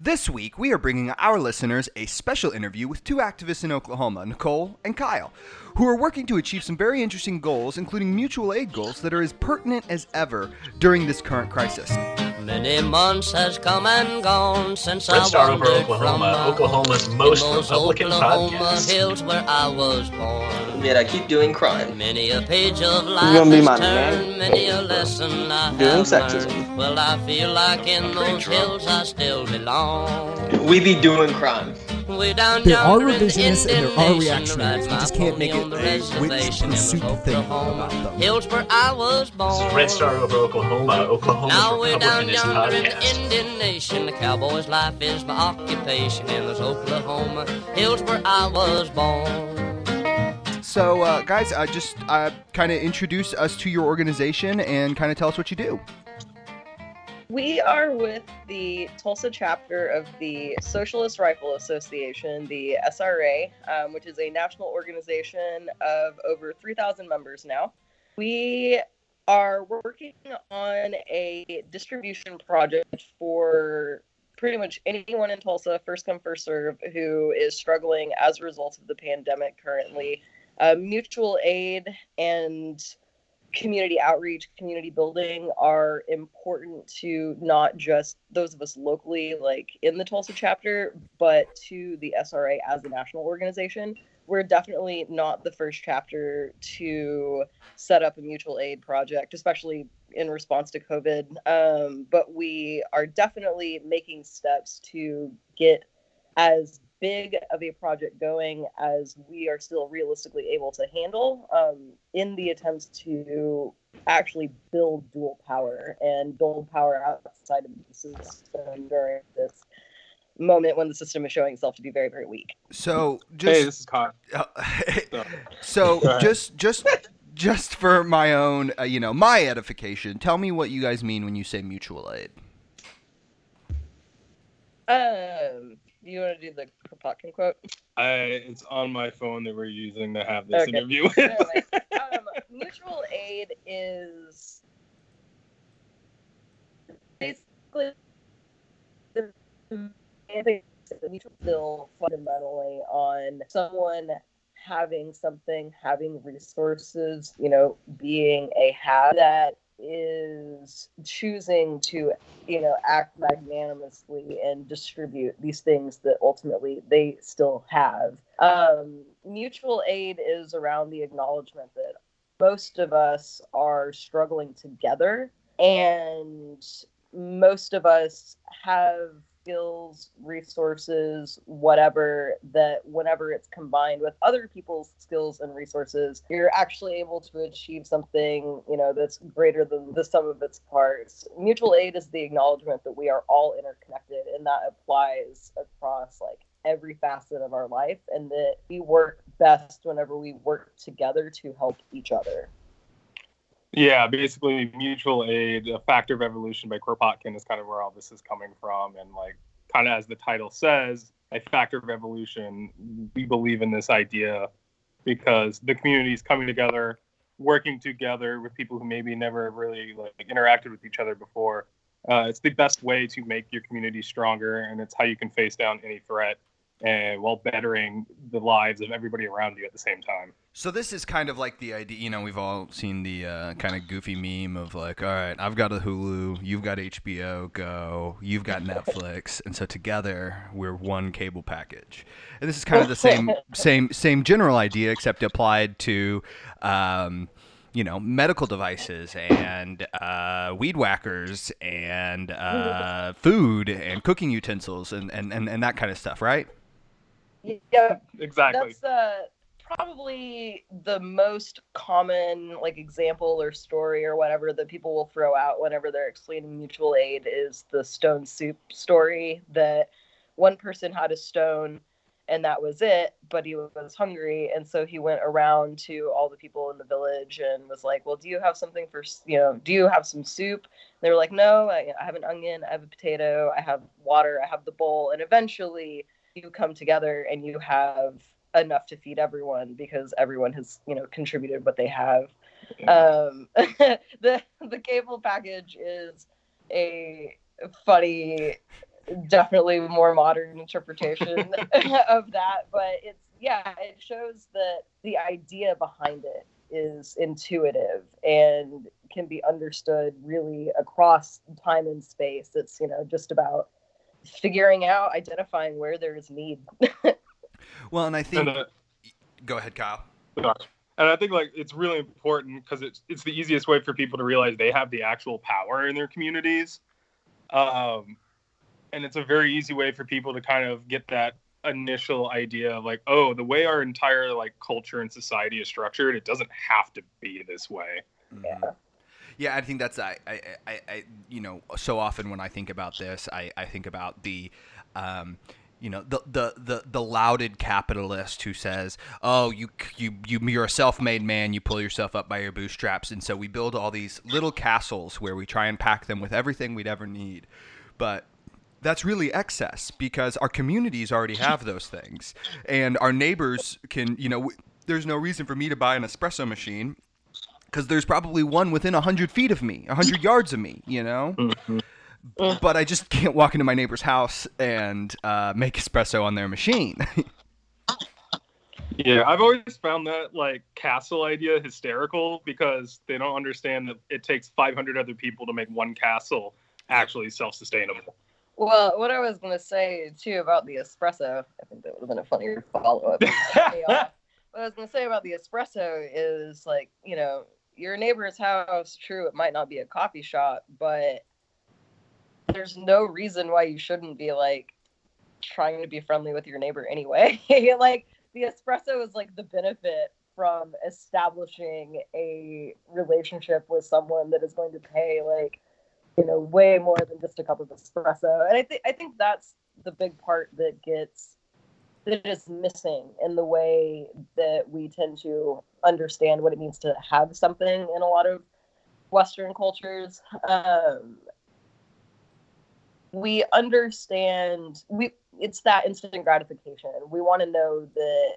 This week, we are bringing our listeners a special interview with two activists in Oklahoma, Nicole and Kyle, who are working to achieve some very interesting goals, including mutual aid goals that are as pertinent as ever during this current crisis. Many months has come and gone since Red I Star over wandered Oklahoma, from Oklahoma's uh, most Republican Oklahoma podcast. hills where I was born. Yet I keep doing crime. Many a page of life gonna be my turned, man? many a lesson I Doing have sexism. learned. Well, I feel like in those hills I still belong. We be doing crime. Way down There are yonder revisionists and there are Indian reactionaries. rides We just can't make it a which pursuit thing about them. Hills where I was born. This is Red Star over Oklahoma, uh, Oklahoma's Now we're down yonder in the. Indian Nation. The cowboy's life is my occupation in those Oklahoma hills where I was born. So, uh, guys, uh, just uh, kind of introduce us to your organization and kind of tell us what you do. We are with the Tulsa chapter of the Socialist Rifle Association, the SRA, um, which is a national organization of over 3,000 members now. We are working on a distribution project for pretty much anyone in Tulsa, first come, first serve, who is struggling as a result of the pandemic currently. Uh, mutual aid and community outreach, community building are important to not just those of us locally, like in the Tulsa chapter, but to the SRA as a national organization. We're definitely not the first chapter to set up a mutual aid project, especially in response to COVID. Um, but we are definitely making steps to get as big of a project going as we are still realistically able to handle um, in the attempts to actually build dual power and build power outside of the system during this moment when the system is showing itself to be very, very weak. So, just Hey, this is Kyle. Uh, So- so just just just for my own uh, you know my edification tell me what you guys mean when you say mutual aid Um, you want to do the Kropotkin quote? I, it's on my phone that we're using to have this Okay. interview. Anyway, um, mutual aid is basically the mutual bill fundamentally on someone having something, having resources, you know, being a have that is choosing to, you know, act magnanimously and distribute these things that ultimately they still have. Um, mutual aid is around the acknowledgement that most of us are struggling together and most of us have skills, resources, whatever, that whenever it's combined with other people's skills and resources, you're actually able to achieve something, you know, that's greater than the sum of its parts. Mutual aid is the acknowledgement that we are all interconnected, and that applies across like every facet of our life, and that we work best whenever we work together to help each other. Yeah, basically, mutual aid, a factor of evolution by Kropotkin is kind of where all this is coming from. And, like, kind of as the title says, a factor of evolution, we believe in this idea because the community is coming together, working together with people who maybe never really like interacted with each other before. Uh, it's the best way to make your community stronger, and it's how you can face down any threat, and while bettering the lives of everybody around you at the same time. so this is kind of like the idea you know we've all seen the uh, kind of goofy meme of like all right i've got a hulu you've got hbo go you've got netflix and so together we're one cable package and this is kind of the same same same general idea except applied to um, you know, medical devices and uh, weed whackers and uh, food and cooking utensils and, and, and, and that kind of stuff, right? Yeah, Exactly. that's uh, probably the most common like example or story or whatever that people will throw out whenever they're explaining mutual aid is the stone soup story that one person had a stone and that was it but he was hungry. And so he went around to all the people in the village and was like well do you have something for you know do you have some soup? They were like no I, I have an onion i have a potato i have water i have the bowl. And eventually you come together and you have enough to feed everyone because everyone has you know contributed what they have um the the cable package is a funny definitely more modern interpretation of that, but it's yeah, it shows that the idea behind it is intuitive and can be understood really across time and space. It's you know just about figuring out, identifying where there is need. well, and I think. And, uh, Go ahead, Kyle. And I think like it's really important because it's it's the easiest way for people to realize they have the actual power in their communities. Um, and it's a very easy way for people to kind of get that initial idea of like, oh, the way our entire like culture and society is structured, it doesn't have to be this way. Yeah. Yeah, I think that's I, I, I, I, you know, so often when I think about this, I, I think about the, um, you know, the, the the the lauded capitalist who says, "Oh, you you you you're a self-made man. You pull yourself up by your bootstraps." And so we build all these little castles where we try and pack them with everything we'd ever need, but that's really excess because our communities already have those things, and our neighbors can, you know. There's no reason for me to buy an espresso machine because there's probably one within 100 feet of me 100 yards of me you know Mm-hmm. but i just can't walk into my neighbor's house and uh, make espresso on their machine Yeah, I've always found that like castle idea hysterical because they don't understand that it takes 500 other people to make one castle actually self-sustainable. Well, what I was gonna say too about the espresso, I think that would have been a funnier follow up. what I was gonna say about the espresso is like, you know, your neighbor's house, true, it might not be a coffee shop, but there's no reason why you shouldn't be like trying to be friendly with your neighbor anyway. like the espresso is like the benefit from establishing a relationship with someone that is going to pay like you know way more than just a cup of espresso and i think i think that's the big part that gets that is missing in the way that we tend to understand what it means to have something in a lot of western cultures. Um, we understand we it's that instant gratification. We want to know that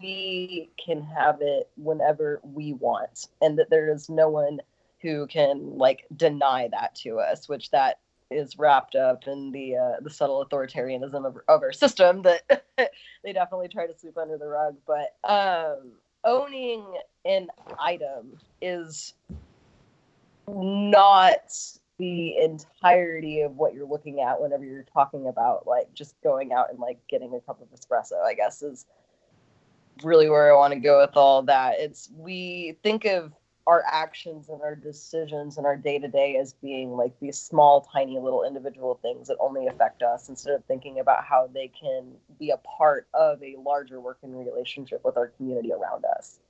we can have it whenever we want and that there is no one who can like deny that to us which that is wrapped up in the uh, the subtle authoritarianism of, of our system that they definitely try to sweep under the rug but um owning an item is not the entirety of what you're looking at whenever you're talking about like just going out and like getting a cup of espresso i guess is really where i want to go with all that. It's we think of our actions and our decisions and our day to day as being like these small, tiny little individual things that only affect us instead of thinking about how they can be a part of a larger working relationship with our community around us.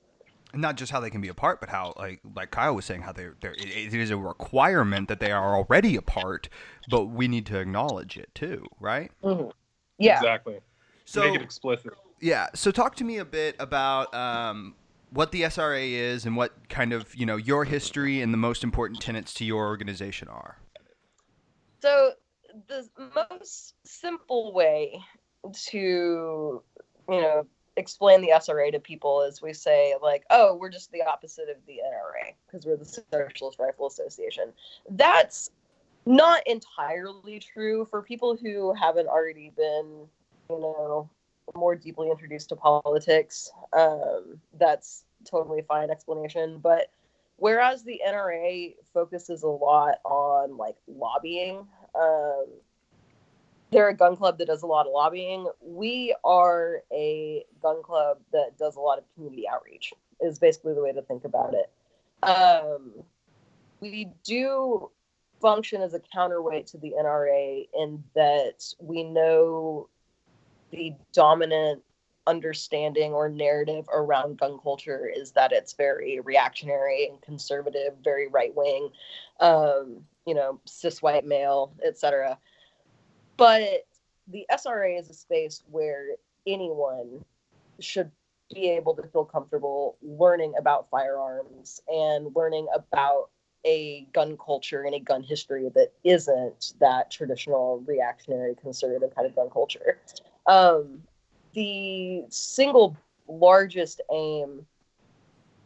And not just how they can be a part, but how, like, like Kyle was saying, how they're, they're it, it is a requirement that they are already a part, but we need to acknowledge it too, right? Mm-hmm. Yeah, exactly. So make it explicit. Yeah. So talk to me a bit about um, what the SRA is and what kind of you know your history and the most important tenets to your organization are. So the most simple way to you know explain the SRA to people is we say like, oh, we're just the opposite of the NRA because we're the Socialist Rifle Association. That's not entirely true for people who haven't already been, you know, more deeply introduced to politics. Um, that's totally fine explanation. But whereas the NRA focuses a lot on like lobbying, um, they're a gun club that does a lot of lobbying. We are a gun club that does a lot of community outreach. Is basically the way to think about it. Um, we do function as a counterweight to the NRA in that we know the dominant understanding or narrative around gun culture is that it's very reactionary and conservative, very right wing, um, you know, cis white male, etc. But the SRA is a space where anyone should be able to feel comfortable learning about firearms and learning about a gun culture and a gun history that isn't that traditional reactionary conservative kind of gun culture. Um, the single largest aim,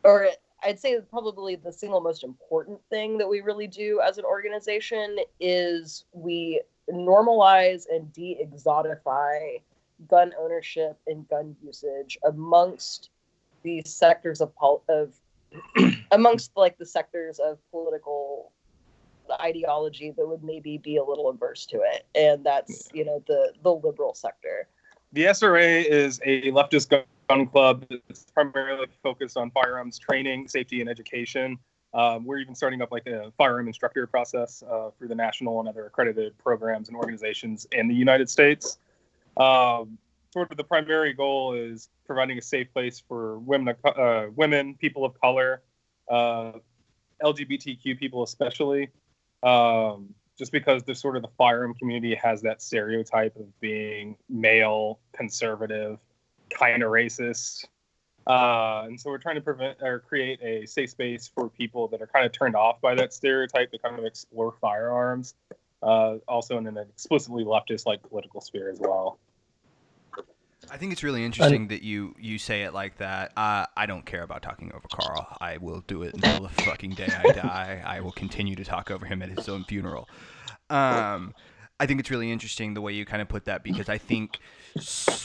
or I'd say probably the single most important thing that we really do as an organization is we normalize and de-exotify gun ownership and gun usage amongst these sectors of pol- of amongst like the sectors of political ideology that would maybe be a little averse to it and that's you know the the liberal sector the SRA is a leftist gun club that's primarily focused on firearms training, safety, and education. Um, we're even starting up like a firearm instructor process uh, through the national and other accredited programs and organizations in the United States. Um, sort of the primary goal is providing a safe place for women, uh, women, people of color, uh, LGBTQ people especially, um, just because the sort of the firearm community has that stereotype of being male, conservative, kind of racist. Uh, and so we're trying to prevent or create a safe space for people that are kind of turned off by that stereotype to kind of explore firearms, uh, also in an explicitly leftist like political sphere as well. I think it's really interesting that you you say it like that. Uh, I don't care about talking over Carl. I will do it until the fucking day I die. I will continue to talk over him at his own funeral. Um, I think it's really interesting the way you kind of put that because I think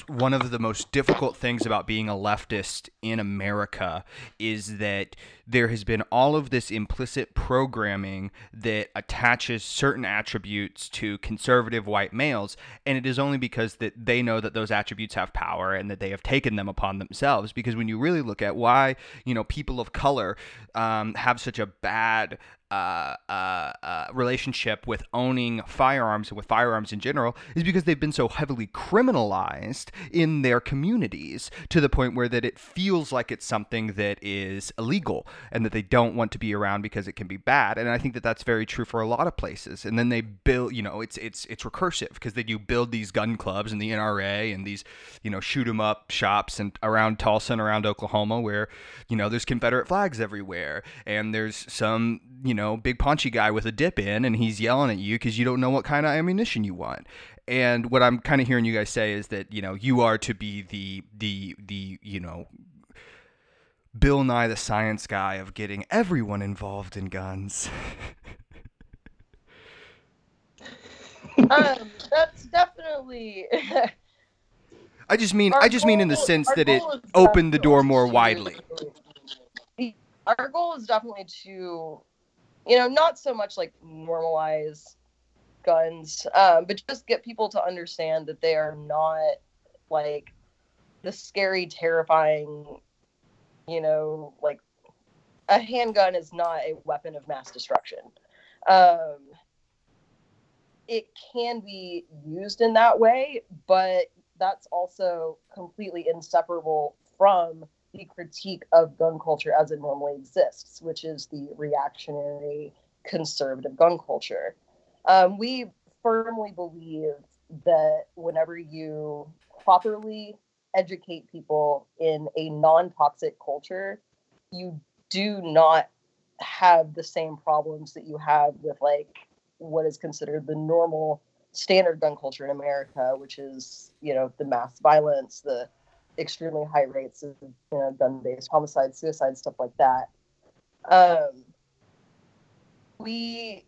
one of the most difficult things about being a leftist in America is that there has been all of this implicit programming that attaches certain attributes to conservative white males and it is only because that they know that those attributes have power and that they have taken them upon themselves. Because when you really look at why you know people of color um, have such a bad uh, uh, uh, relationship with owning firearms and with firearms in general is because they've been so heavily criminalized in their communities to the point where that it feels like it's something that is illegal and that they don't want to be around because it can be bad. And I think that that's very true for a lot of places. And then they build, you know, it's it's it's recursive because then you build these gun clubs and the NRA and these, you know, shoot 'em up shops and around Tulsa and around Oklahoma where, you know, there's Confederate flags everywhere and there's some, you know know, big paunchy guy with a dip in and he's yelling at you because you don't know what kind of ammunition you want. And what I'm kind of hearing you guys say is that, you know, you are to be the, the, the, you know, Bill Nye the science guy of getting everyone involved in guns. um, that's definitely. I just mean, our I just mean in the sense that it opened the door more widely. Our goal is definitely to you know, not so much like normalize guns, um, but just get people to understand that they are not like the scary, terrifying, you know, like a handgun is not a weapon of mass destruction. Um, it can be used in that way, but that's also completely inseparable from the critique of gun culture as it normally exists, which is the reactionary conservative gun culture. Um, we firmly believe that whenever you properly educate people in a non toxic culture, you do not have the same problems that you have with like what is considered the normal standard gun culture in America, which is, you know, the mass violence, the extremely high rates of you know gun-based homicide, suicide, stuff like that. Um, we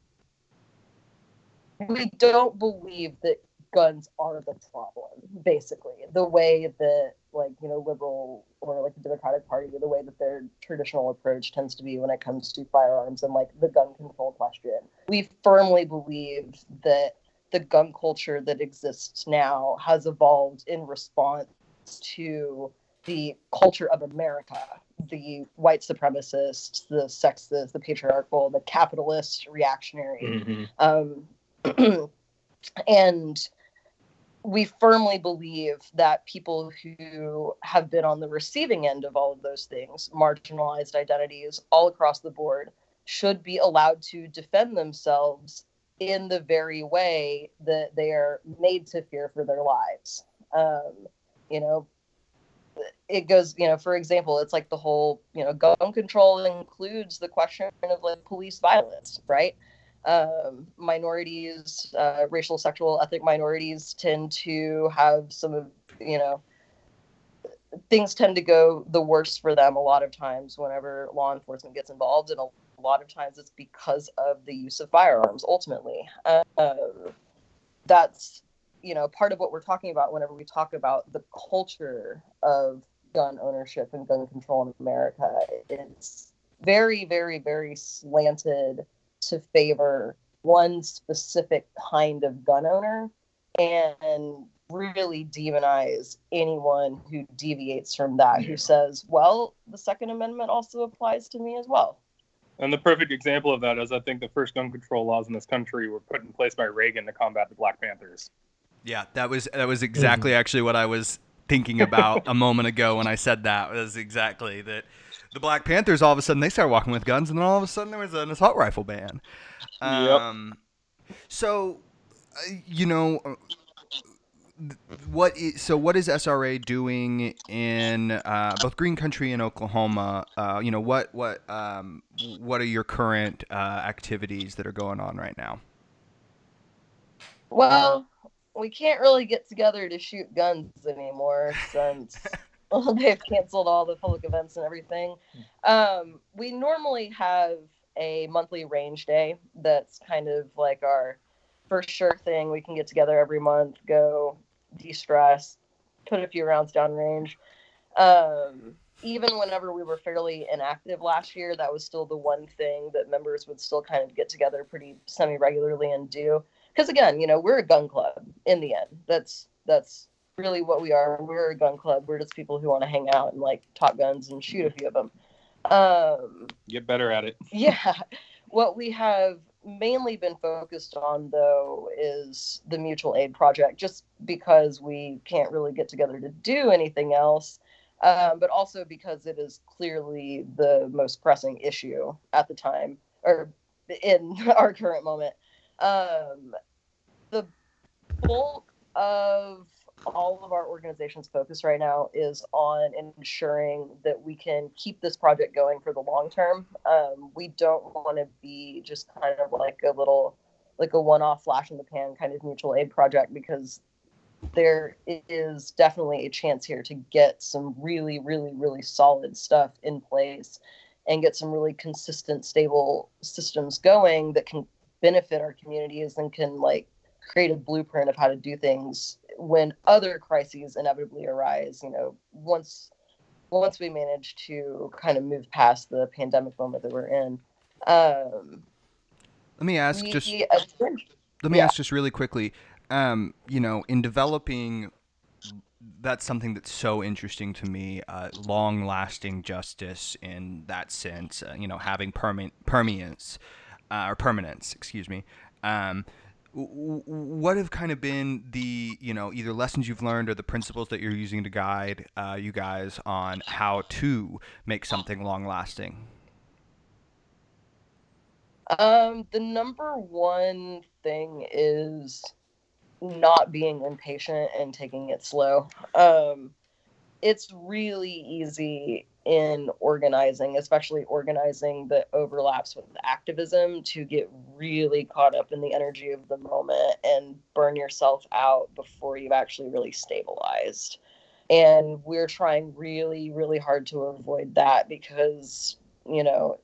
we don't believe that guns are the problem. Basically, the way that like you know liberal or like the Democratic Party, the way that their traditional approach tends to be when it comes to firearms and like the gun control question. We firmly believe that the gun culture that exists now has evolved in response to the culture of America, the white supremacists, the sexist, the patriarchal, the capitalist, reactionary. Mm-hmm. Um, and we firmly believe that people who have been on the receiving end of all of those things, marginalized identities all across the board, should be allowed to defend themselves in the very way that they are made to fear for their lives. Um, you know it goes you know for example it's like the whole you know gun control includes the question of like police violence right? Um, minorities uh, racial sexual ethnic minorities tend to have some of you know things tend to go the worst for them a lot of times whenever law enforcement gets involved and a lot of times it's because of the use of firearms ultimately. Uh, that's you know part of what we're talking about whenever we talk about the culture of gun ownership and gun control in America. It's very, very, very slanted to favor one specific kind of gun owner and really demonize anyone who deviates from that, who says, well, the Second Amendment also applies to me as well. And the perfect example of that is I think the first gun control laws in this country were put in place by Reagan to combat the Black Panthers. Yeah, that was that was exactly actually what I was thinking about a moment ago when I said that was exactly that the Black Panthers all of a sudden they started walking with guns and then all of a sudden there was an assault rifle ban. Um, yep. So, uh, you know, uh, what is, so what is SRA doing in uh, both Green Country and Oklahoma? Uh, you know, what what um, what are your current uh, activities that are going on right now? Well, we can't really get together to shoot guns anymore since well, they've canceled all the public events and everything. Um, we normally have a monthly range day that's kind of like our first sure thing. We can get together every month, go de-stress, put a few rounds down range. Um, even whenever we were fairly inactive last year, that was still the one thing that members would still kind of get together pretty semi regularly and do because again, you know, we're a gun club in the end. That's that's really what we are. We're a gun club. We're just people who want to hang out and like talk guns and shoot a few of them. Um, Get better at it. yeah. What we have mainly been focused on though is the mutual aid project, just because we can't really get together to do anything else. Um, but also because it is clearly the most pressing issue at the time or in our current moment. Um, the bulk of all of our organization's focus right now is on ensuring that we can keep this project going for the long term. Um, we don't want to be just kind of like a little, like a one off flash in the pan kind of mutual aid project because there is definitely a chance here to get some really, really, really solid stuff in place and get some really consistent, stable systems going that can benefit our communities and can like create a blueprint of how to do things when other crises inevitably arise you know once once we manage to kind of move past the pandemic moment that we're in um, let me ask we, just let me yeah. ask just really quickly um, you know in developing that's something that's so interesting to me. Uh, long lasting justice in that sense, uh, you know, having perme- permeance uh, or permanence, excuse me. Um, what have kind of been the you know either lessons you've learned or the principles that you're using to guide uh, you guys on how to make something long lasting um the number one thing is not being impatient and taking it slow um it's really easy in organizing, especially organizing that overlaps with activism, to get really caught up in the energy of the moment and burn yourself out before you've actually really stabilized. And we're trying really, really hard to avoid that because, you know,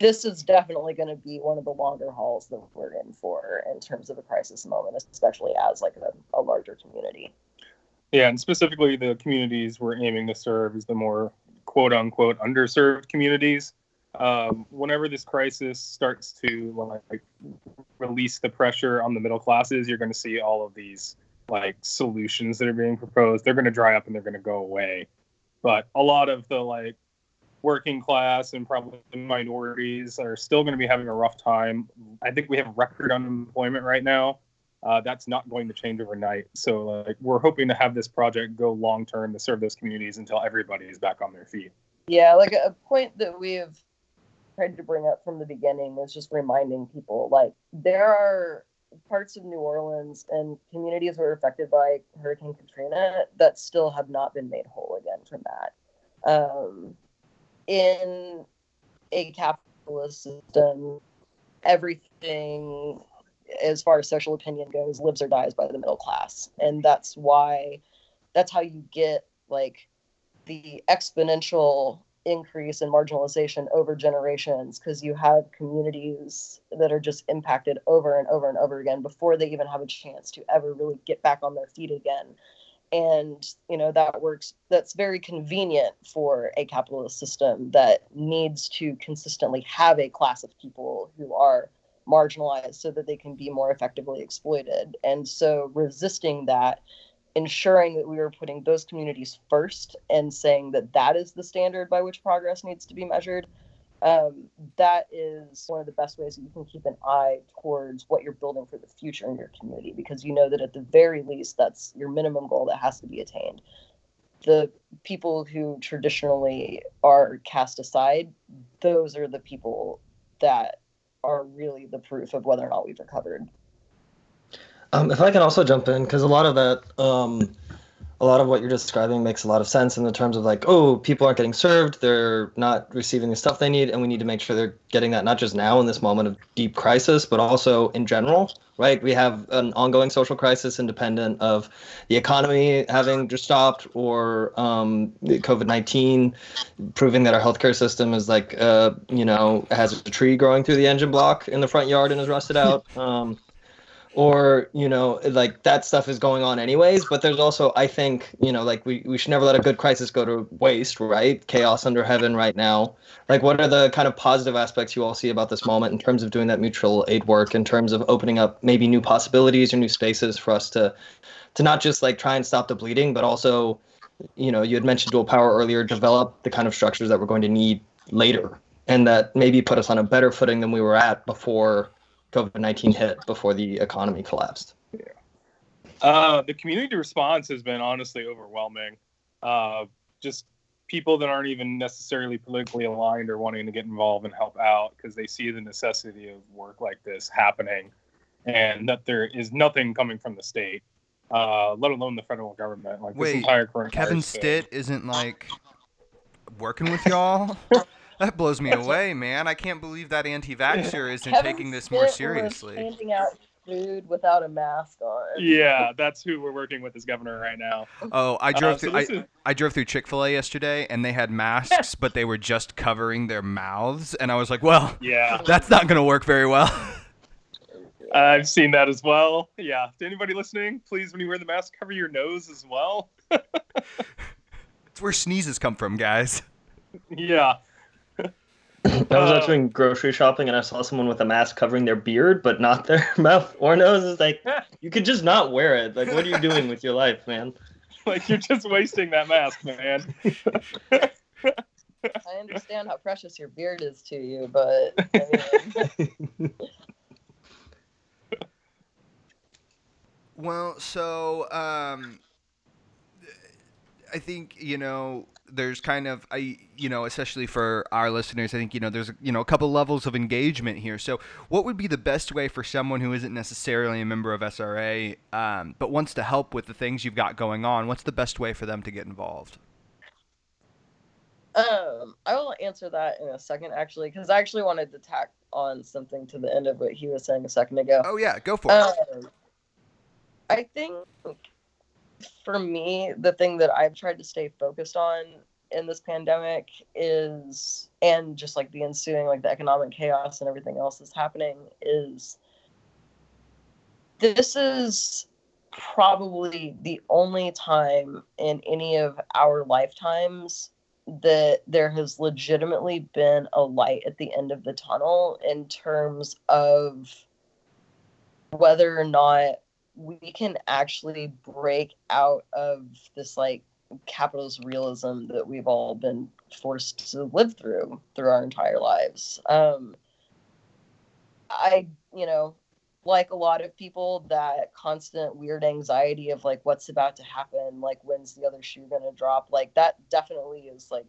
this is definitely going to be one of the longer hauls that we're in for in terms of a crisis moment, especially as like a, a larger community. Yeah, and specifically the communities we're aiming to serve is the more quote unquote underserved communities. Um, whenever this crisis starts to like release the pressure on the middle classes, you're going to see all of these like solutions that are being proposed. They're going to dry up and they're going to go away. But a lot of the like working class and probably minorities are still going to be having a rough time. I think we have record unemployment right now. Uh, that's not going to change overnight. So like we're hoping to have this project go long term to serve those communities until everybody is back on their feet. Yeah, like a point that we have tried to bring up from the beginning is just reminding people like there are parts of New Orleans and communities that were affected by Hurricane Katrina that still have not been made whole again from that. Um, in a capitalist system, everything as far as social opinion goes, lives or dies by the middle class. And that's why, that's how you get like the exponential increase in marginalization over generations because you have communities that are just impacted over and over and over again before they even have a chance to ever really get back on their feet again and you know that works that's very convenient for a capitalist system that needs to consistently have a class of people who are marginalized so that they can be more effectively exploited. And so resisting that ensuring that we were putting those communities first and saying that that is the standard by which progress needs to be measured um, that is one of the best ways that you can keep an eye towards what you're building for the future in your community because you know that at the very least that's your minimum goal that has to be attained. The people who traditionally are cast aside those are the people that are really the proof of whether or not we've recovered. Um, if I can also jump in, because a lot of that, um, a lot of what you're describing makes a lot of sense in the terms of like, oh, people aren't getting served, they're not receiving the stuff they need, and we need to make sure they're getting that not just now in this moment of deep crisis, but also in general, right? We have an ongoing social crisis independent of the economy having just stopped or um, COVID 19 proving that our healthcare system is like, uh, you know, has a tree growing through the engine block in the front yard and is rusted out. Um, or you know like that stuff is going on anyways but there's also i think you know like we, we should never let a good crisis go to waste right? Chaos under heaven right now. Like what are the kind of positive aspects you all see about this moment in terms of doing that mutual aid work in terms of opening up maybe new possibilities or new spaces for us to to not just like try and stop the bleeding but also you know you had mentioned dual power earlier develop the kind of structures that we're going to need later and that maybe put us on a better footing than we were at before COVID 19 hit before the economy collapsed? Yeah. Uh, the community response has been honestly overwhelming. Uh, just people that aren't even necessarily politically aligned or wanting to get involved and help out because they see the necessity of work like this happening and that there is nothing coming from the state, uh, let alone the federal government. Like Wait, this entire Kevin Stitt isn't like working with y'all? That blows me away, man. I can't believe that anti-vaxxer isn't Kevin taking this more Stitt was seriously. handing out food without a mask on Yeah, that's who we're working with as governor right now. Oh, I Uh, drove so through. this I, is- I drove through Chick Fil A yesterday, and they had masks, but they were just covering their mouths, and I was like, "Well, Yeah, that's not gonna work very well." I've seen that as well. Yeah, to anybody listening, please, when you wear the mask, cover your nose as well. it's where sneezes come from, guys. Yeah, I was out Uh, doing grocery shopping and I saw someone with a mask covering their beard, but not their mouth or nose. It's like, you could just not wear it. Like, what are you doing with your life, man? like you're just wasting that mask, man. I understand how precious your beard is to you, but I mean, Well, so um, I think you know there's kind of I you know especially for our listeners I think you know there's you know a couple levels of engagement here. So what would be the best way for someone who isn't necessarily a member of SRA um, but wants to help with the things you've got going on? What's the best way for them to get involved? um, I will answer that in a second, actually, because I actually wanted to tack on something to the end of what he was saying a second ago. Oh yeah, go for it. Um, I think for me, the thing that I've tried to stay focused on in this pandemic is, and just like the ensuing, like the economic chaos and everything else that's happening, is this is probably the only time in any of our lifetimes that there has legitimately been a light at the end of the tunnel in terms of whether or not we can actually break out of this like capitalist realism that we've all been forced to live through through our entire lives. Um, I, you know, like a lot of people, that constant weird anxiety of like what's about to happen, like when's the other shoe gonna drop, like that definitely is like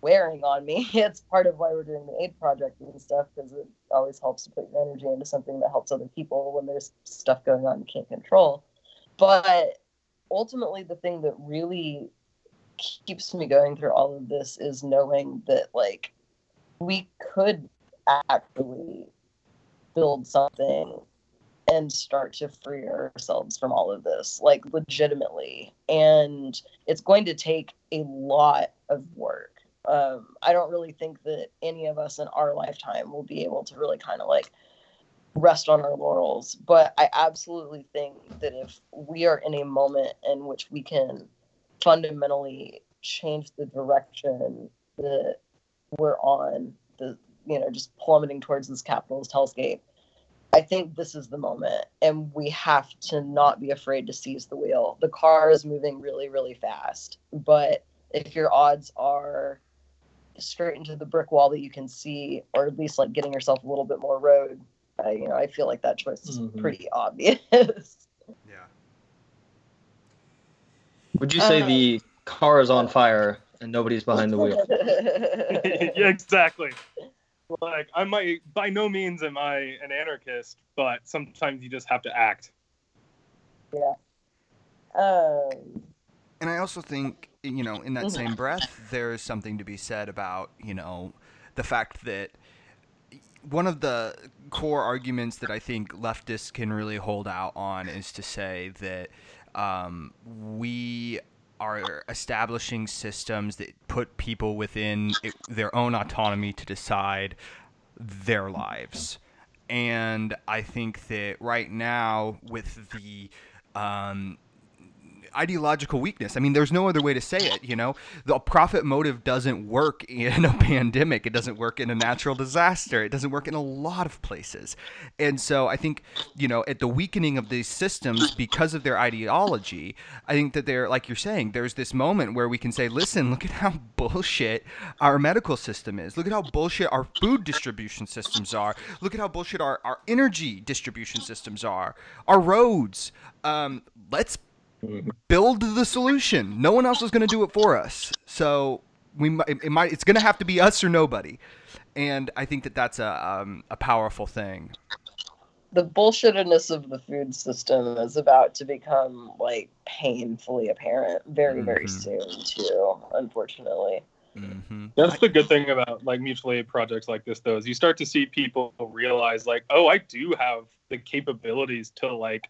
wearing on me. It's part of why we're doing the aid project and stuff because it always helps to put your energy into something that helps other people when there's stuff going on you can't control. But ultimately, the thing that really keeps me going through all of this is knowing that like we could actually build something and start to free ourselves from all of this like legitimately and it's going to take a lot of work Um, I don't really think that any of us in our lifetime will be able to really kind of like rest on our laurels. But I absolutely think that if we are in a moment in which we can fundamentally change the direction that we're on, the you know, just plummeting towards this capitalist hellscape, I think this is the moment, and we have to not be afraid to seize the wheel. The car is moving really, really fast, but if your odds are straight into the brick wall that you can see, or at least like getting yourself a little bit more road, uh, you know, I feel like that choice is Mhm. pretty obvious. Yeah. Would you say Uh, the car is on fire and nobody's behind the wheel? yeah, exactly. Like I might by no means am I an anarchist, but sometimes you just have to act. Yeah. Um, And I also think, you know, in that Mhm. same breath, there is something to be said about, you know, the fact that one of the core arguments that I think leftists can really hold out on is to say that um, we are establishing systems that put people within it, their own autonomy to decide their lives. And I think that right now, with the um, ideological weakness. I mean, there's no other way to say it. You know, the profit motive doesn't work in a pandemic. It doesn't work in a natural disaster. It doesn't work in a lot of places. And so I think, you know, at the weakening of these systems because of their ideology, I think that they're like you're saying. There's this moment where we can say, listen, look at how bullshit our medical system is. Look at how bullshit our food distribution systems are. Look at how bullshit our, our energy distribution systems are. Our roads. Um, let's build the solution. No one else is going to do it for us. So we might, it might it's going to have to be us or nobody. And I think that that's a um, a powerful thing. the bullshittedness of the food system is about to become like painfully apparent very, very Mhm. soon too. Unfortunately. Mm-hmm. That's the good thing about like mutual aid projects like this, though, is you start to see people realize like, oh, I do have the capabilities to like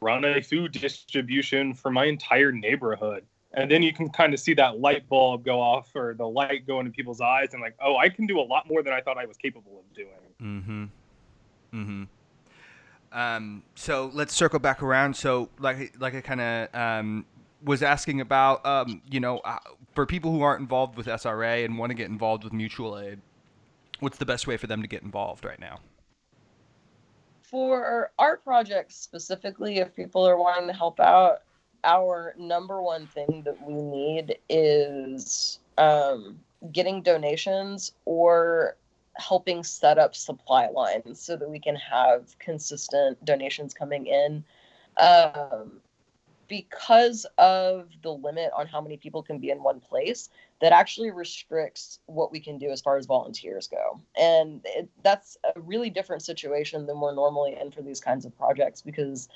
run a food distribution for my entire neighborhood. And then you can kind of see that light bulb go off or the light go into people's eyes and like, oh, I can do a lot more than I thought I was capable of doing. Mm-hmm. Mm-hmm. Um, so let's circle back around. So like like I kind of um, was asking about, um, you know, uh, for people who aren't involved with SRA and want to get involved with mutual aid, what's the best way for them to get involved right now? For our projects specifically, if people are wanting to help out, our number one thing that we need is um, getting donations or helping set up supply lines so that we can have consistent donations coming in. Um, because of the limit on how many people can be in one place, that actually restricts what we can do as far as volunteers go. And it, that's a really different situation than we're normally in for these kinds of projects because,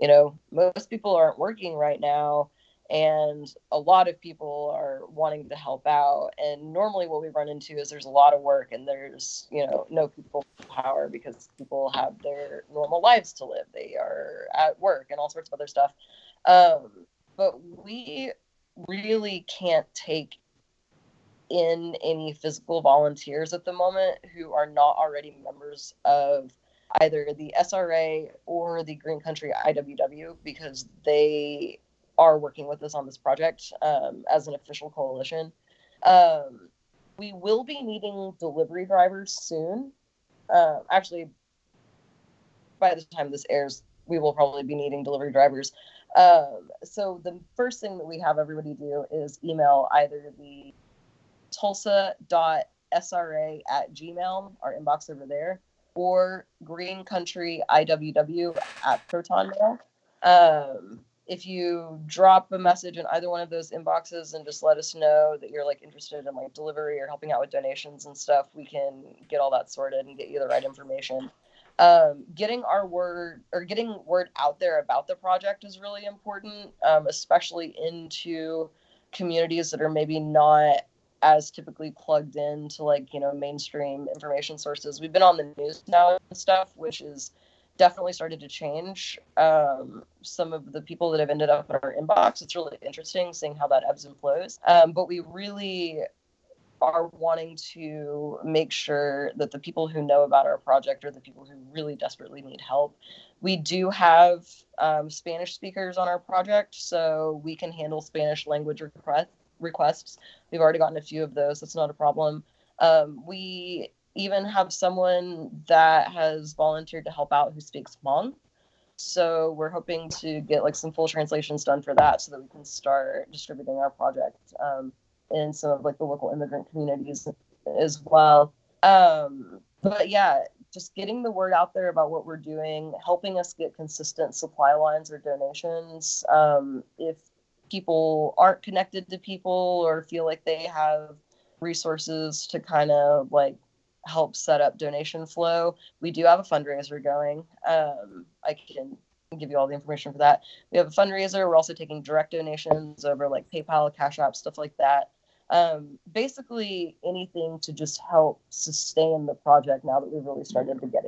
you know, most people aren't working right now and a lot of people are wanting to help out. And normally what we run into is there's a lot of work and there's, you know, no people power because people have their normal lives to live. They are at work and all sorts of other stuff. Um, but we really can't take in any physical volunteers at the moment who are not already members of either the SRA or the Green Country IWW because they are working with us on this project um, as an official coalition. Um, we will be needing delivery drivers soon. Uh, actually, by the time this airs, we will probably be needing delivery drivers. Um, so the first thing that we have everybody do is email either the tulsa.sra at gmail, our inbox over there, or Green Country IWW at Proton Mail. Um, if you drop a message in either one of those inboxes and just let us know that you're like interested in like delivery or helping out with donations and stuff, we can get all that sorted and get you the right information. Um, getting our word or getting word out there about the project is really important, um, especially into communities that are maybe not as typically plugged into like you know mainstream information sources. We've been on the news now and stuff, which is definitely started to change um, some of the people that have ended up in our inbox. It's really interesting seeing how that ebbs and flows. Um, but we really are wanting to make sure that the people who know about our project are the people who really desperately need help. We do have um, Spanish speakers on our project, so we can handle Spanish language request, requests. We've already gotten a few of those. That's not a problem. Um, we even have someone that has volunteered to help out who speaks Hmong. So we're hoping to get like some full translations done for that so that we can start distributing our project um, in some of like the local immigrant communities as well. Um, but yeah, just getting the word out there about what we're doing, helping us get consistent supply lines or donations. Um, if people aren't connected to people or feel like they have resources to kind of like help set up donation flow, we do have a fundraiser going. Um, I can give you all the information for that. We have a fundraiser. We're also taking direct donations over like PayPal, Cash App, stuff like that um, basically anything to just help sustain the project now that we've really started to get.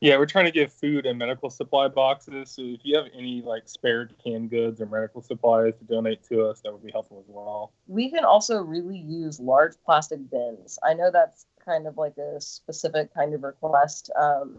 Yeah, we're trying to give food and medical supply boxes. So if you have any like spare canned goods or medical supplies to donate to us, that would be helpful as well. We can also really use large plastic bins. I know that's kind of like a specific kind of request, um,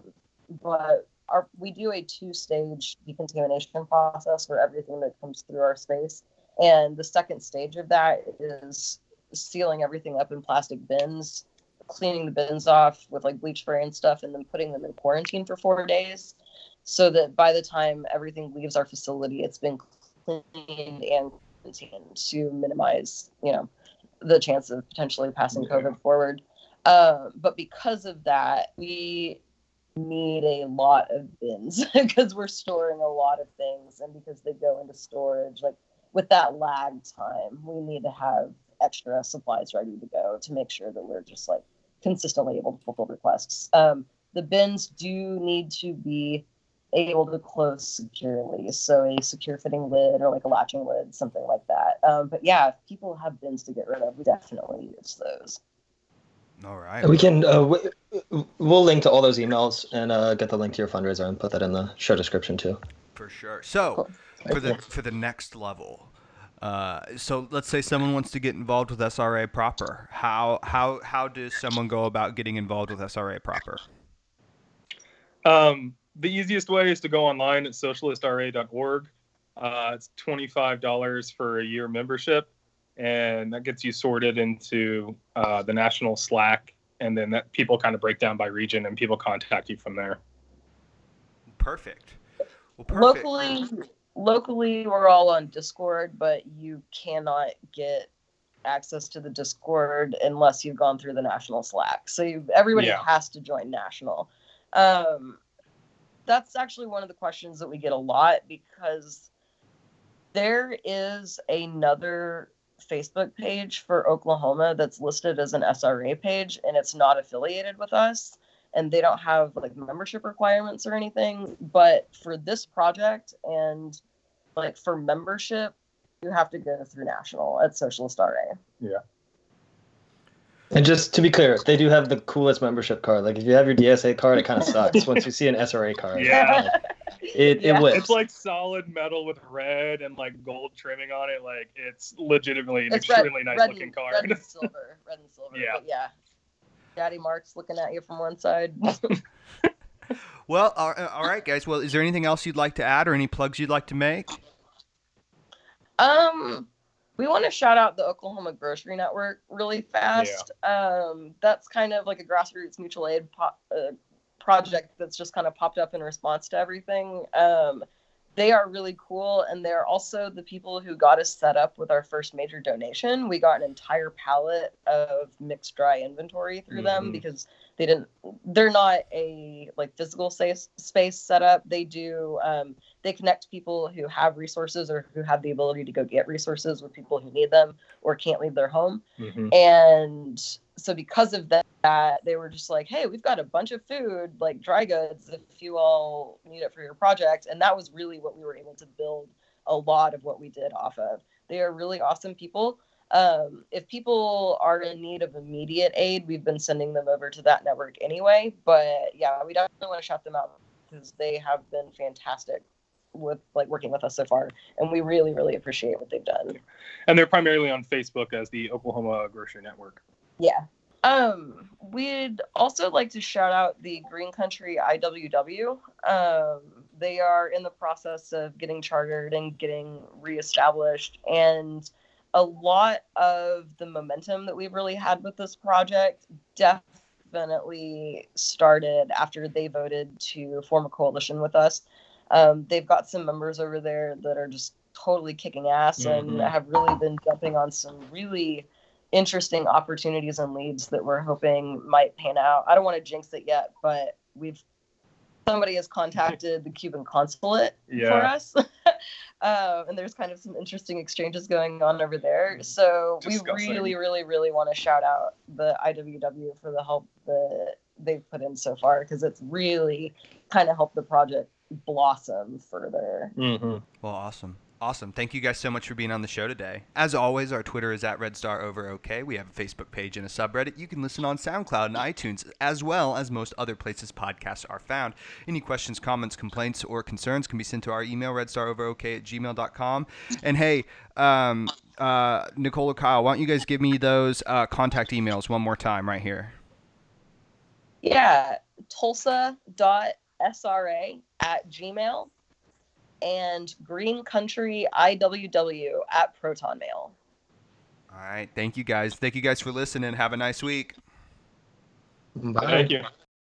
but our, we do a two-stage decontamination process for everything that comes through our space. And the second stage of that is sealing everything up in plastic bins, cleaning the bins off with like bleach spray and stuff, and then putting them in quarantine for four days so that by the time everything leaves our facility, it's been cleaned and quarantined to minimize, you know, the chance of potentially passing COVID forward. Uh, but because of that, we need a lot of bins because we're storing a lot of things and because they go into storage. Like with that lag time, we need to have extra supplies ready to go to make sure that we're just like consistently able to fulfill requests. Um, the bins do need to be able to close securely, so a secure fitting lid or like a latching lid, something like that. Um, but yeah, if people have bins to get rid of, we definitely use those. All right. We can uh, we, we'll link to all those emails and uh, get the link to your fundraiser and put that in the show description too. For sure. So. Cool for the for the next level. Uh, so let's say someone wants to get involved with SRA proper. How how how does someone go about getting involved with SRA proper? Um, the easiest way is to go online at socialistra.org. Uh, it's twenty five dollars for a year membership, and that gets you sorted into uh, the national Slack, and then that people kind of break down by region, and people contact you from there. Perfect. Well, perfect. Locally, locally we're all on discord but you cannot get access to the discord unless you've gone through the national slack. So everybody yeah. has to join national. Um, that's actually one of the questions that we get a lot because there is another facebook page for oklahoma that's listed as an sra page and it's not affiliated with us and they don't have like membership requirements or anything. But for this project and like for membership, you have to go through national at Socialist RA. Yeah. And just to be clear, they do have the coolest membership card. Like if you have your DSA card, it kind of sucks once you see an SRA card. Yeah. it yeah. it whips. It's like solid metal with red and like gold trimming on it. Like it's legitimately an it's extremely red, nice red looking and, card. Red and silver. Red and silver. Yeah. But yeah. Daddy Marx looking at you from one side. well, all right, guys. Well, is there anything else you'd like to add or any plugs you'd like to make? Um, we want to shout out the Oklahoma Grocery Network really fast. Yeah. Um, that's kind of like a grassroots mutual aid po- uh, project that's just kind of popped up in response to everything. Um, they are really cool and they're also the people who got us set up with our first major donation we got an entire pallet of mixed dry inventory through mm-hmm. them because they didn't they're not a like physical space space setup they do um, they connect people who have resources or who have the ability to go get resources with people who need them or can't leave their home mm-hmm. and so because of that, they were just like, "Hey, we've got a bunch of food, like dry goods, if you all need it for your project." And that was really what we were able to build a lot of what we did off of. They are really awesome people. Um, if people are in need of immediate aid, we've been sending them over to that network anyway. But yeah, we definitely want to shout them out because they have been fantastic with like working with us so far, and we really, really appreciate what they've done. And they're primarily on Facebook as the Oklahoma Grocery Network. Yeah. Um, we'd also like to shout out the Green Country IWW. Um, they are in the process of getting chartered and getting reestablished, and a lot of the momentum that we've really had with this project definitely started after they voted to form a coalition with us. Um, they've got some members over there that are just totally kicking ass and Mhm. have really been jumping on some really interesting opportunities and leads that we're hoping might pan out. I don't want to jinx it yet, but we've somebody has contacted the Cuban consulate for us. um, and there's kind of some interesting exchanges going on over there. So Disgusting. we really, really, really want to shout out the IWW for the help that they've put in so far because it's really kind of helped the project blossom further. Mm-hmm. Well, awesome. Awesome. Thank you guys so much for being on the show today. As always, our Twitter is at Red Star Over OK. We have a Facebook page and a subreddit. You can listen on SoundCloud and iTunes, as well as most other places podcasts are found. Any questions, comments, complaints, or concerns can be sent to our email, redstaroverok at gmail.com. And hey, um, uh, Nicole or Kyle, why don't you guys give me those uh, contact emails one more time right here? Yeah, tulsa.sra at gmail and green country iww at proton mail. All right. Thank you guys. Thank you guys for listening. Have a nice week. Bye. Thank you.